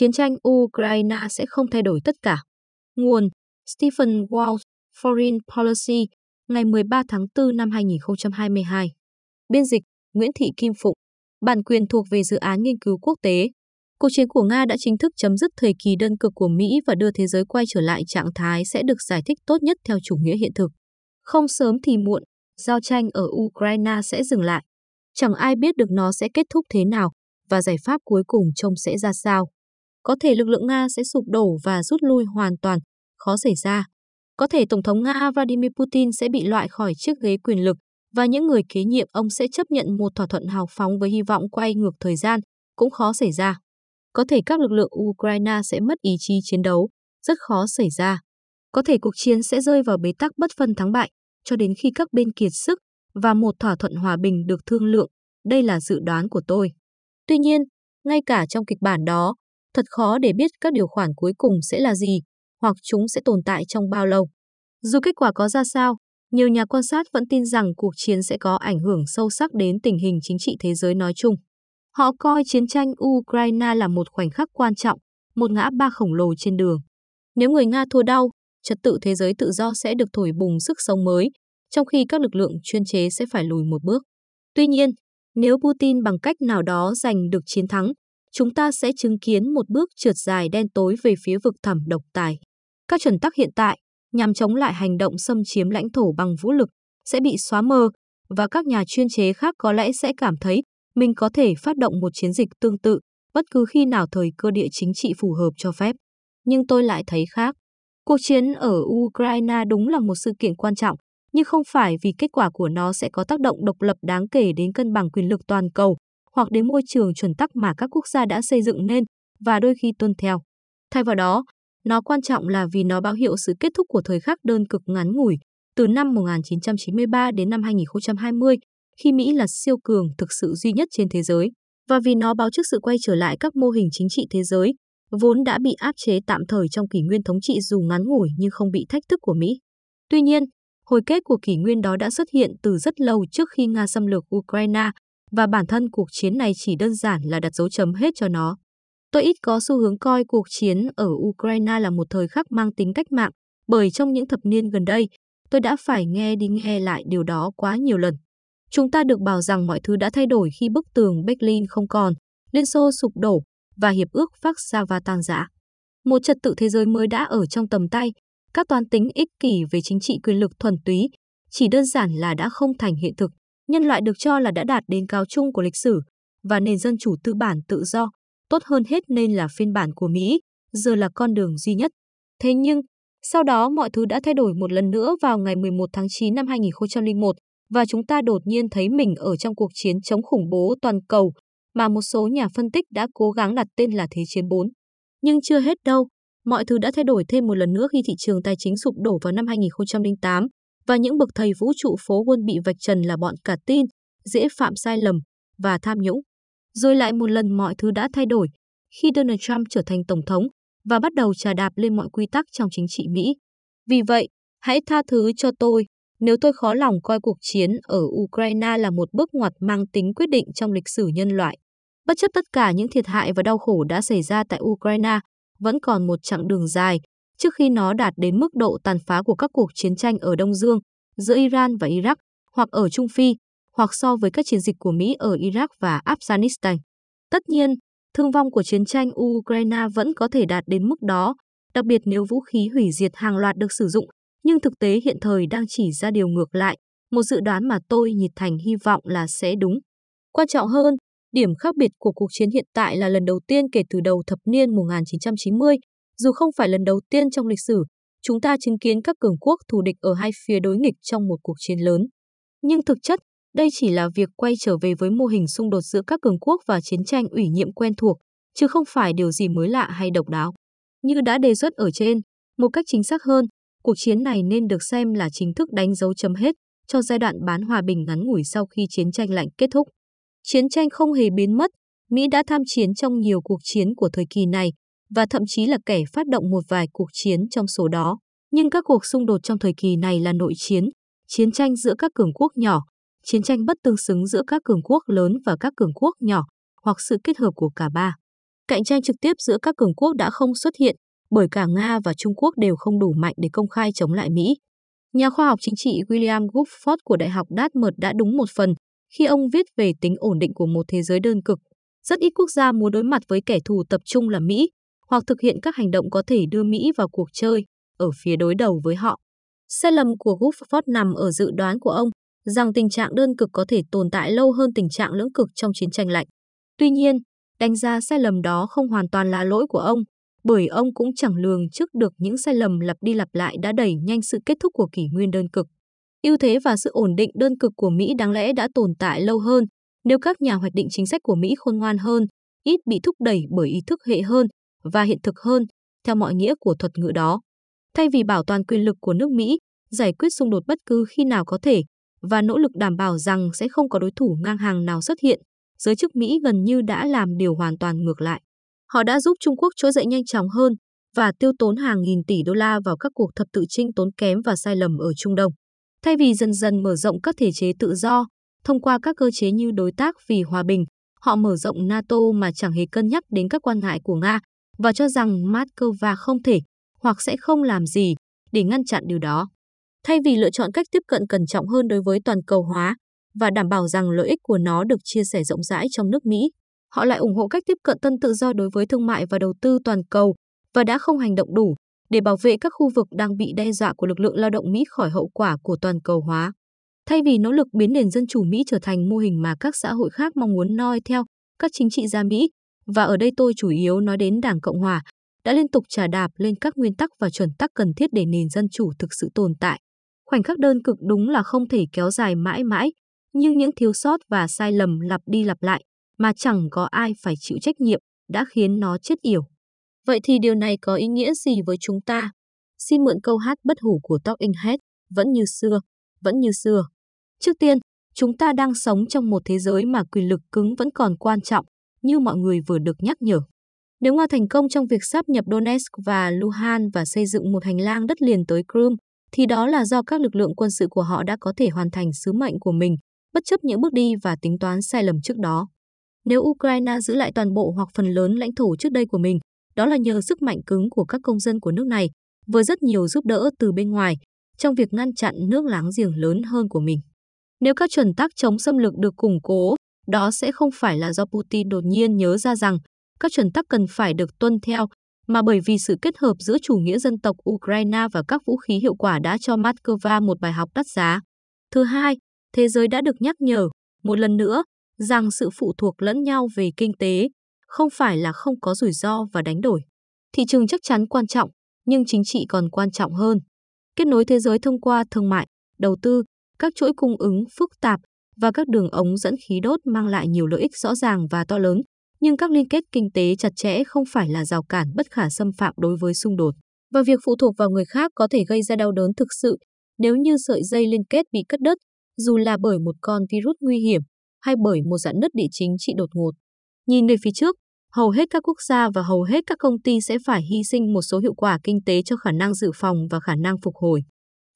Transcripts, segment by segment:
chiến tranh Ukraine sẽ không thay đổi tất cả. Nguồn Stephen Walt, Foreign Policy, ngày 13 tháng 4 năm 2022. Biên dịch Nguyễn Thị Kim Phụng. Bản quyền thuộc về dự án nghiên cứu quốc tế. Cuộc chiến của Nga đã chính thức chấm dứt thời kỳ đơn cực của Mỹ và đưa thế giới quay trở lại trạng thái sẽ được giải thích tốt nhất theo chủ nghĩa hiện thực. Không sớm thì muộn, giao tranh ở Ukraine sẽ dừng lại. Chẳng ai biết được nó sẽ kết thúc thế nào và giải pháp cuối cùng trông sẽ ra sao. Có thể lực lượng Nga sẽ sụp đổ và rút lui hoàn toàn, khó xảy ra. Có thể Tổng thống Nga Vladimir Putin sẽ bị loại khỏi chiếc ghế quyền lực và những người kế nhiệm ông sẽ chấp nhận một thỏa thuận hào phóng với hy vọng quay ngược thời gian, cũng khó xảy ra. Có thể các lực lượng Ukraine sẽ mất ý chí chiến đấu, rất khó xảy ra. Có thể cuộc chiến sẽ rơi vào bế tắc bất phân thắng bại, cho đến khi các bên kiệt sức và một thỏa thuận hòa bình được thương lượng. Đây là dự đoán của tôi. Tuy nhiên, ngay cả trong kịch bản đó, thật khó để biết các điều khoản cuối cùng sẽ là gì, hoặc chúng sẽ tồn tại trong bao lâu. Dù kết quả có ra sao, nhiều nhà quan sát vẫn tin rằng cuộc chiến sẽ có ảnh hưởng sâu sắc đến tình hình chính trị thế giới nói chung. Họ coi chiến tranh Ukraine là một khoảnh khắc quan trọng, một ngã ba khổng lồ trên đường. Nếu người Nga thua đau, trật tự thế giới tự do sẽ được thổi bùng sức sống mới, trong khi các lực lượng chuyên chế sẽ phải lùi một bước. Tuy nhiên, nếu Putin bằng cách nào đó giành được chiến thắng, chúng ta sẽ chứng kiến một bước trượt dài đen tối về phía vực thẳm độc tài. Các chuẩn tắc hiện tại nhằm chống lại hành động xâm chiếm lãnh thổ bằng vũ lực sẽ bị xóa mờ và các nhà chuyên chế khác có lẽ sẽ cảm thấy mình có thể phát động một chiến dịch tương tự bất cứ khi nào thời cơ địa chính trị phù hợp cho phép. Nhưng tôi lại thấy khác. Cuộc chiến ở Ukraine đúng là một sự kiện quan trọng, nhưng không phải vì kết quả của nó sẽ có tác động độc lập đáng kể đến cân bằng quyền lực toàn cầu hoặc đến môi trường chuẩn tắc mà các quốc gia đã xây dựng nên và đôi khi tuân theo. Thay vào đó, nó quan trọng là vì nó báo hiệu sự kết thúc của thời khắc đơn cực ngắn ngủi từ năm 1993 đến năm 2020 khi Mỹ là siêu cường thực sự duy nhất trên thế giới và vì nó báo trước sự quay trở lại các mô hình chính trị thế giới vốn đã bị áp chế tạm thời trong kỷ nguyên thống trị dù ngắn ngủi nhưng không bị thách thức của Mỹ. Tuy nhiên, hồi kết của kỷ nguyên đó đã xuất hiện từ rất lâu trước khi Nga xâm lược Ukraine và bản thân cuộc chiến này chỉ đơn giản là đặt dấu chấm hết cho nó. Tôi ít có xu hướng coi cuộc chiến ở Ukraine là một thời khắc mang tính cách mạng, bởi trong những thập niên gần đây, tôi đã phải nghe đi nghe lại điều đó quá nhiều lần. Chúng ta được bảo rằng mọi thứ đã thay đổi khi bức tường Berlin không còn, Liên Xô sụp đổ và Hiệp ước Warsaw tan rã. Một trật tự thế giới mới đã ở trong tầm tay, các toán tính ích kỷ về chính trị quyền lực thuần túy chỉ đơn giản là đã không thành hiện thực. Nhân loại được cho là đã đạt đến cao chung của lịch sử và nền dân chủ tư bản tự do, tốt hơn hết nên là phiên bản của Mỹ, giờ là con đường duy nhất. Thế nhưng, sau đó mọi thứ đã thay đổi một lần nữa vào ngày 11 tháng 9 năm 2001 và chúng ta đột nhiên thấy mình ở trong cuộc chiến chống khủng bố toàn cầu mà một số nhà phân tích đã cố gắng đặt tên là Thế chiến 4. Nhưng chưa hết đâu, mọi thứ đã thay đổi thêm một lần nữa khi thị trường tài chính sụp đổ vào năm 2008 và những bậc thầy vũ trụ phố quân bị vạch trần là bọn cả tin, dễ phạm sai lầm và tham nhũng. Rồi lại một lần mọi thứ đã thay đổi khi Donald Trump trở thành tổng thống và bắt đầu trà đạp lên mọi quy tắc trong chính trị Mỹ. Vì vậy, hãy tha thứ cho tôi nếu tôi khó lòng coi cuộc chiến ở Ukraine là một bước ngoặt mang tính quyết định trong lịch sử nhân loại. Bất chấp tất cả những thiệt hại và đau khổ đã xảy ra tại Ukraine, vẫn còn một chặng đường dài trước khi nó đạt đến mức độ tàn phá của các cuộc chiến tranh ở Đông Dương, giữa Iran và Iraq, hoặc ở Trung Phi, hoặc so với các chiến dịch của Mỹ ở Iraq và Afghanistan. Tất nhiên, thương vong của chiến tranh Ukraine vẫn có thể đạt đến mức đó, đặc biệt nếu vũ khí hủy diệt hàng loạt được sử dụng, nhưng thực tế hiện thời đang chỉ ra điều ngược lại, một dự đoán mà tôi nhiệt thành hy vọng là sẽ đúng. Quan trọng hơn, điểm khác biệt của cuộc chiến hiện tại là lần đầu tiên kể từ đầu thập niên 1990, dù không phải lần đầu tiên trong lịch sử, chúng ta chứng kiến các cường quốc thù địch ở hai phía đối nghịch trong một cuộc chiến lớn. Nhưng thực chất, đây chỉ là việc quay trở về với mô hình xung đột giữa các cường quốc và chiến tranh ủy nhiệm quen thuộc, chứ không phải điều gì mới lạ hay độc đáo. Như đã đề xuất ở trên, một cách chính xác hơn, cuộc chiến này nên được xem là chính thức đánh dấu chấm hết cho giai đoạn bán hòa bình ngắn ngủi sau khi chiến tranh lạnh kết thúc. Chiến tranh không hề biến mất, Mỹ đã tham chiến trong nhiều cuộc chiến của thời kỳ này và thậm chí là kẻ phát động một vài cuộc chiến trong số đó. Nhưng các cuộc xung đột trong thời kỳ này là nội chiến, chiến tranh giữa các cường quốc nhỏ, chiến tranh bất tương xứng giữa các cường quốc lớn và các cường quốc nhỏ, hoặc sự kết hợp của cả ba. Cạnh tranh trực tiếp giữa các cường quốc đã không xuất hiện bởi cả Nga và Trung Quốc đều không đủ mạnh để công khai chống lại Mỹ. Nhà khoa học chính trị William gufford của Đại học Dartmouth đã đúng một phần khi ông viết về tính ổn định của một thế giới đơn cực. Rất ít quốc gia muốn đối mặt với kẻ thù tập trung là Mỹ hoặc thực hiện các hành động có thể đưa Mỹ vào cuộc chơi ở phía đối đầu với họ. Sai lầm của Woodford nằm ở dự đoán của ông rằng tình trạng đơn cực có thể tồn tại lâu hơn tình trạng lưỡng cực trong chiến tranh lạnh. Tuy nhiên, đánh giá sai lầm đó không hoàn toàn là lỗi của ông, bởi ông cũng chẳng lường trước được những sai lầm lặp đi lặp lại đã đẩy nhanh sự kết thúc của kỷ nguyên đơn cực. ưu thế và sự ổn định đơn cực của Mỹ đáng lẽ đã tồn tại lâu hơn nếu các nhà hoạch định chính sách của Mỹ khôn ngoan hơn, ít bị thúc đẩy bởi ý thức hệ hơn và hiện thực hơn, theo mọi nghĩa của thuật ngữ đó. Thay vì bảo toàn quyền lực của nước Mỹ, giải quyết xung đột bất cứ khi nào có thể và nỗ lực đảm bảo rằng sẽ không có đối thủ ngang hàng nào xuất hiện, giới chức Mỹ gần như đã làm điều hoàn toàn ngược lại. Họ đã giúp Trung Quốc trỗi dậy nhanh chóng hơn và tiêu tốn hàng nghìn tỷ đô la vào các cuộc thập tự chinh tốn kém và sai lầm ở Trung Đông. Thay vì dần dần mở rộng các thể chế tự do, thông qua các cơ chế như đối tác vì hòa bình, họ mở rộng NATO mà chẳng hề cân nhắc đến các quan ngại của Nga và cho rằng Moscow không thể hoặc sẽ không làm gì để ngăn chặn điều đó. Thay vì lựa chọn cách tiếp cận cẩn trọng hơn đối với toàn cầu hóa và đảm bảo rằng lợi ích của nó được chia sẻ rộng rãi trong nước Mỹ, họ lại ủng hộ cách tiếp cận tân tự do đối với thương mại và đầu tư toàn cầu và đã không hành động đủ để bảo vệ các khu vực đang bị đe dọa của lực lượng lao động Mỹ khỏi hậu quả của toàn cầu hóa. Thay vì nỗ lực biến nền dân chủ Mỹ trở thành mô hình mà các xã hội khác mong muốn noi theo, các chính trị gia Mỹ, và ở đây tôi chủ yếu nói đến Đảng Cộng Hòa, đã liên tục trả đạp lên các nguyên tắc và chuẩn tắc cần thiết để nền dân chủ thực sự tồn tại. Khoảnh khắc đơn cực đúng là không thể kéo dài mãi mãi, nhưng những thiếu sót và sai lầm lặp đi lặp lại mà chẳng có ai phải chịu trách nhiệm đã khiến nó chết yểu. Vậy thì điều này có ý nghĩa gì với chúng ta? Xin mượn câu hát bất hủ của Talking Head, vẫn như xưa, vẫn như xưa. Trước tiên, chúng ta đang sống trong một thế giới mà quyền lực cứng vẫn còn quan trọng, như mọi người vừa được nhắc nhở. Nếu Nga thành công trong việc sáp nhập Donetsk và Luhansk và xây dựng một hành lang đất liền tới Crimea, thì đó là do các lực lượng quân sự của họ đã có thể hoàn thành sứ mệnh của mình, bất chấp những bước đi và tính toán sai lầm trước đó. Nếu Ukraine giữ lại toàn bộ hoặc phần lớn lãnh thổ trước đây của mình, đó là nhờ sức mạnh cứng của các công dân của nước này, với rất nhiều giúp đỡ từ bên ngoài, trong việc ngăn chặn nước láng giềng lớn hơn của mình. Nếu các chuẩn tắc chống xâm lược được củng cố, đó sẽ không phải là do Putin đột nhiên nhớ ra rằng các chuẩn tắc cần phải được tuân theo, mà bởi vì sự kết hợp giữa chủ nghĩa dân tộc Ukraine và các vũ khí hiệu quả đã cho Moscow một bài học đắt giá. Thứ hai, thế giới đã được nhắc nhở, một lần nữa, rằng sự phụ thuộc lẫn nhau về kinh tế không phải là không có rủi ro và đánh đổi. Thị trường chắc chắn quan trọng, nhưng chính trị còn quan trọng hơn. Kết nối thế giới thông qua thương mại, đầu tư, các chuỗi cung ứng phức tạp và các đường ống dẫn khí đốt mang lại nhiều lợi ích rõ ràng và to lớn, nhưng các liên kết kinh tế chặt chẽ không phải là rào cản bất khả xâm phạm đối với xung đột. Và việc phụ thuộc vào người khác có thể gây ra đau đớn thực sự nếu như sợi dây liên kết bị cắt đứt, dù là bởi một con virus nguy hiểm hay bởi một giãn nứt địa chính trị đột ngột. Nhìn về phía trước, hầu hết các quốc gia và hầu hết các công ty sẽ phải hy sinh một số hiệu quả kinh tế cho khả năng dự phòng và khả năng phục hồi.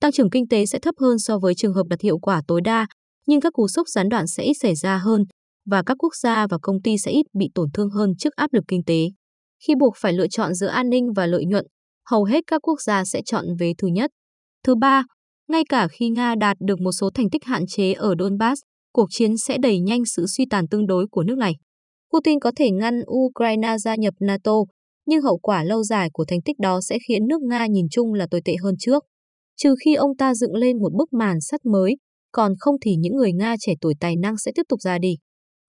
Tăng trưởng kinh tế sẽ thấp hơn so với trường hợp đạt hiệu quả tối đa, nhưng các cú sốc gián đoạn sẽ ít xảy ra hơn và các quốc gia và công ty sẽ ít bị tổn thương hơn trước áp lực kinh tế. Khi buộc phải lựa chọn giữa an ninh và lợi nhuận, hầu hết các quốc gia sẽ chọn vế thứ nhất. Thứ ba, ngay cả khi Nga đạt được một số thành tích hạn chế ở Donbass, cuộc chiến sẽ đẩy nhanh sự suy tàn tương đối của nước này. Putin có thể ngăn Ukraine gia nhập NATO, nhưng hậu quả lâu dài của thành tích đó sẽ khiến nước Nga nhìn chung là tồi tệ hơn trước. Trừ khi ông ta dựng lên một bức màn sắt mới, còn không thì những người Nga trẻ tuổi tài năng sẽ tiếp tục ra đi.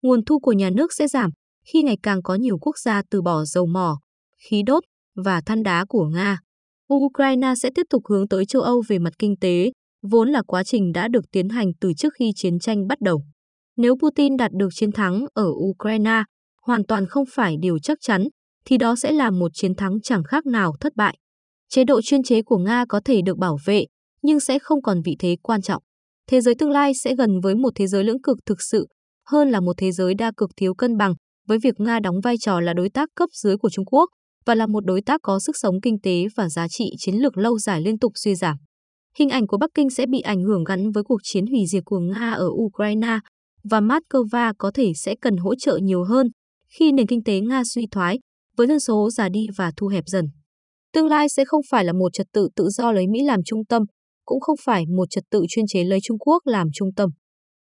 Nguồn thu của nhà nước sẽ giảm khi ngày càng có nhiều quốc gia từ bỏ dầu mỏ, khí đốt và than đá của Nga. Ukraine sẽ tiếp tục hướng tới châu Âu về mặt kinh tế, vốn là quá trình đã được tiến hành từ trước khi chiến tranh bắt đầu. Nếu Putin đạt được chiến thắng ở Ukraine, hoàn toàn không phải điều chắc chắn, thì đó sẽ là một chiến thắng chẳng khác nào thất bại. Chế độ chuyên chế của Nga có thể được bảo vệ, nhưng sẽ không còn vị thế quan trọng. Thế giới tương lai sẽ gần với một thế giới lưỡng cực thực sự, hơn là một thế giới đa cực thiếu cân bằng, với việc Nga đóng vai trò là đối tác cấp dưới của Trung Quốc và là một đối tác có sức sống kinh tế và giá trị chiến lược lâu dài liên tục suy giảm. Hình ảnh của Bắc Kinh sẽ bị ảnh hưởng gắn với cuộc chiến hủy diệt của Nga ở Ukraine và Moscow có thể sẽ cần hỗ trợ nhiều hơn khi nền kinh tế Nga suy thoái với dân số già đi và thu hẹp dần. Tương lai sẽ không phải là một trật tự tự do lấy Mỹ làm trung tâm, cũng không phải một trật tự chuyên chế lấy Trung Quốc làm trung tâm.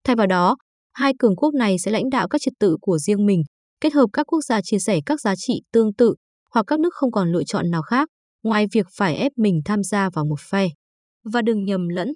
Thay vào đó, hai cường quốc này sẽ lãnh đạo các trật tự của riêng mình, kết hợp các quốc gia chia sẻ các giá trị tương tự hoặc các nước không còn lựa chọn nào khác ngoài việc phải ép mình tham gia vào một phe. Và đừng nhầm lẫn,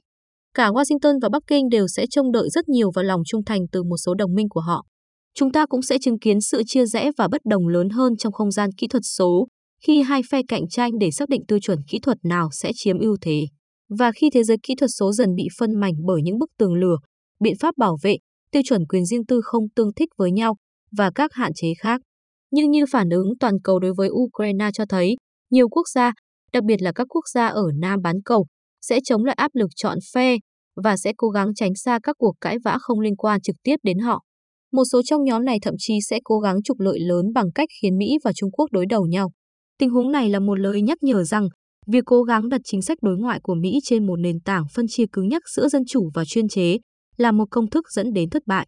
cả Washington và Bắc Kinh đều sẽ trông đợi rất nhiều vào lòng trung thành từ một số đồng minh của họ. Chúng ta cũng sẽ chứng kiến sự chia rẽ và bất đồng lớn hơn trong không gian kỹ thuật số khi hai phe cạnh tranh để xác định tiêu chuẩn kỹ thuật nào sẽ chiếm ưu thế. Và khi thế giới kỹ thuật số dần bị phân mảnh bởi những bức tường lửa, biện pháp bảo vệ, tiêu chuẩn quyền riêng tư không tương thích với nhau và các hạn chế khác. Nhưng như phản ứng toàn cầu đối với Ukraine cho thấy, nhiều quốc gia, đặc biệt là các quốc gia ở Nam bán cầu, sẽ chống lại áp lực chọn phe và sẽ cố gắng tránh xa các cuộc cãi vã không liên quan trực tiếp đến họ. Một số trong nhóm này thậm chí sẽ cố gắng trục lợi lớn bằng cách khiến Mỹ và Trung Quốc đối đầu nhau. Tình huống này là một lời nhắc nhở rằng việc cố gắng đặt chính sách đối ngoại của Mỹ trên một nền tảng phân chia cứng nhắc giữa dân chủ và chuyên chế là một công thức dẫn đến thất bại.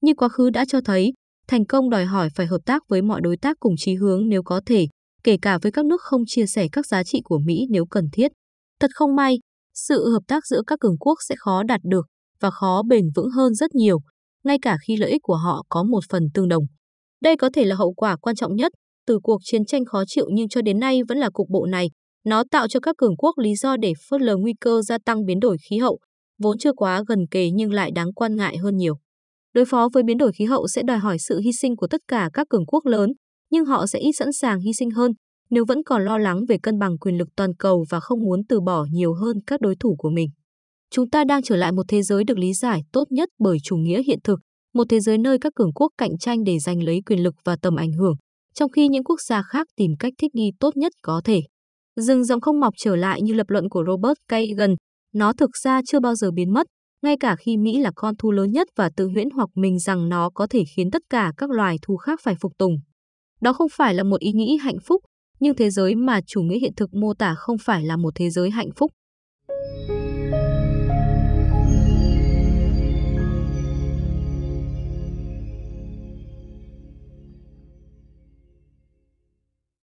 Như quá khứ đã cho thấy, thành công đòi hỏi phải hợp tác với mọi đối tác cùng chí hướng nếu có thể, kể cả với các nước không chia sẻ các giá trị của Mỹ nếu cần thiết. Thật không may, sự hợp tác giữa các cường quốc sẽ khó đạt được và khó bền vững hơn rất nhiều, ngay cả khi lợi ích của họ có một phần tương đồng. Đây có thể là hậu quả quan trọng nhất từ cuộc chiến tranh khó chịu nhưng cho đến nay vẫn là cục bộ này. Nó tạo cho các cường quốc lý do để phớt lờ nguy cơ gia tăng biến đổi khí hậu, vốn chưa quá gần kề nhưng lại đáng quan ngại hơn nhiều. Đối phó với biến đổi khí hậu sẽ đòi hỏi sự hy sinh của tất cả các cường quốc lớn, nhưng họ sẽ ít sẵn sàng hy sinh hơn nếu vẫn còn lo lắng về cân bằng quyền lực toàn cầu và không muốn từ bỏ nhiều hơn các đối thủ của mình. Chúng ta đang trở lại một thế giới được lý giải tốt nhất bởi chủ nghĩa hiện thực, một thế giới nơi các cường quốc cạnh tranh để giành lấy quyền lực và tầm ảnh hưởng, trong khi những quốc gia khác tìm cách thích nghi tốt nhất có thể. Rừng rậm không mọc trở lại như lập luận của Robert Kagan, nó thực ra chưa bao giờ biến mất, ngay cả khi Mỹ là con thú lớn nhất và tự huyễn hoặc mình rằng nó có thể khiến tất cả các loài thú khác phải phục tùng. Đó không phải là một ý nghĩ hạnh phúc, nhưng thế giới mà chủ nghĩa hiện thực mô tả không phải là một thế giới hạnh phúc.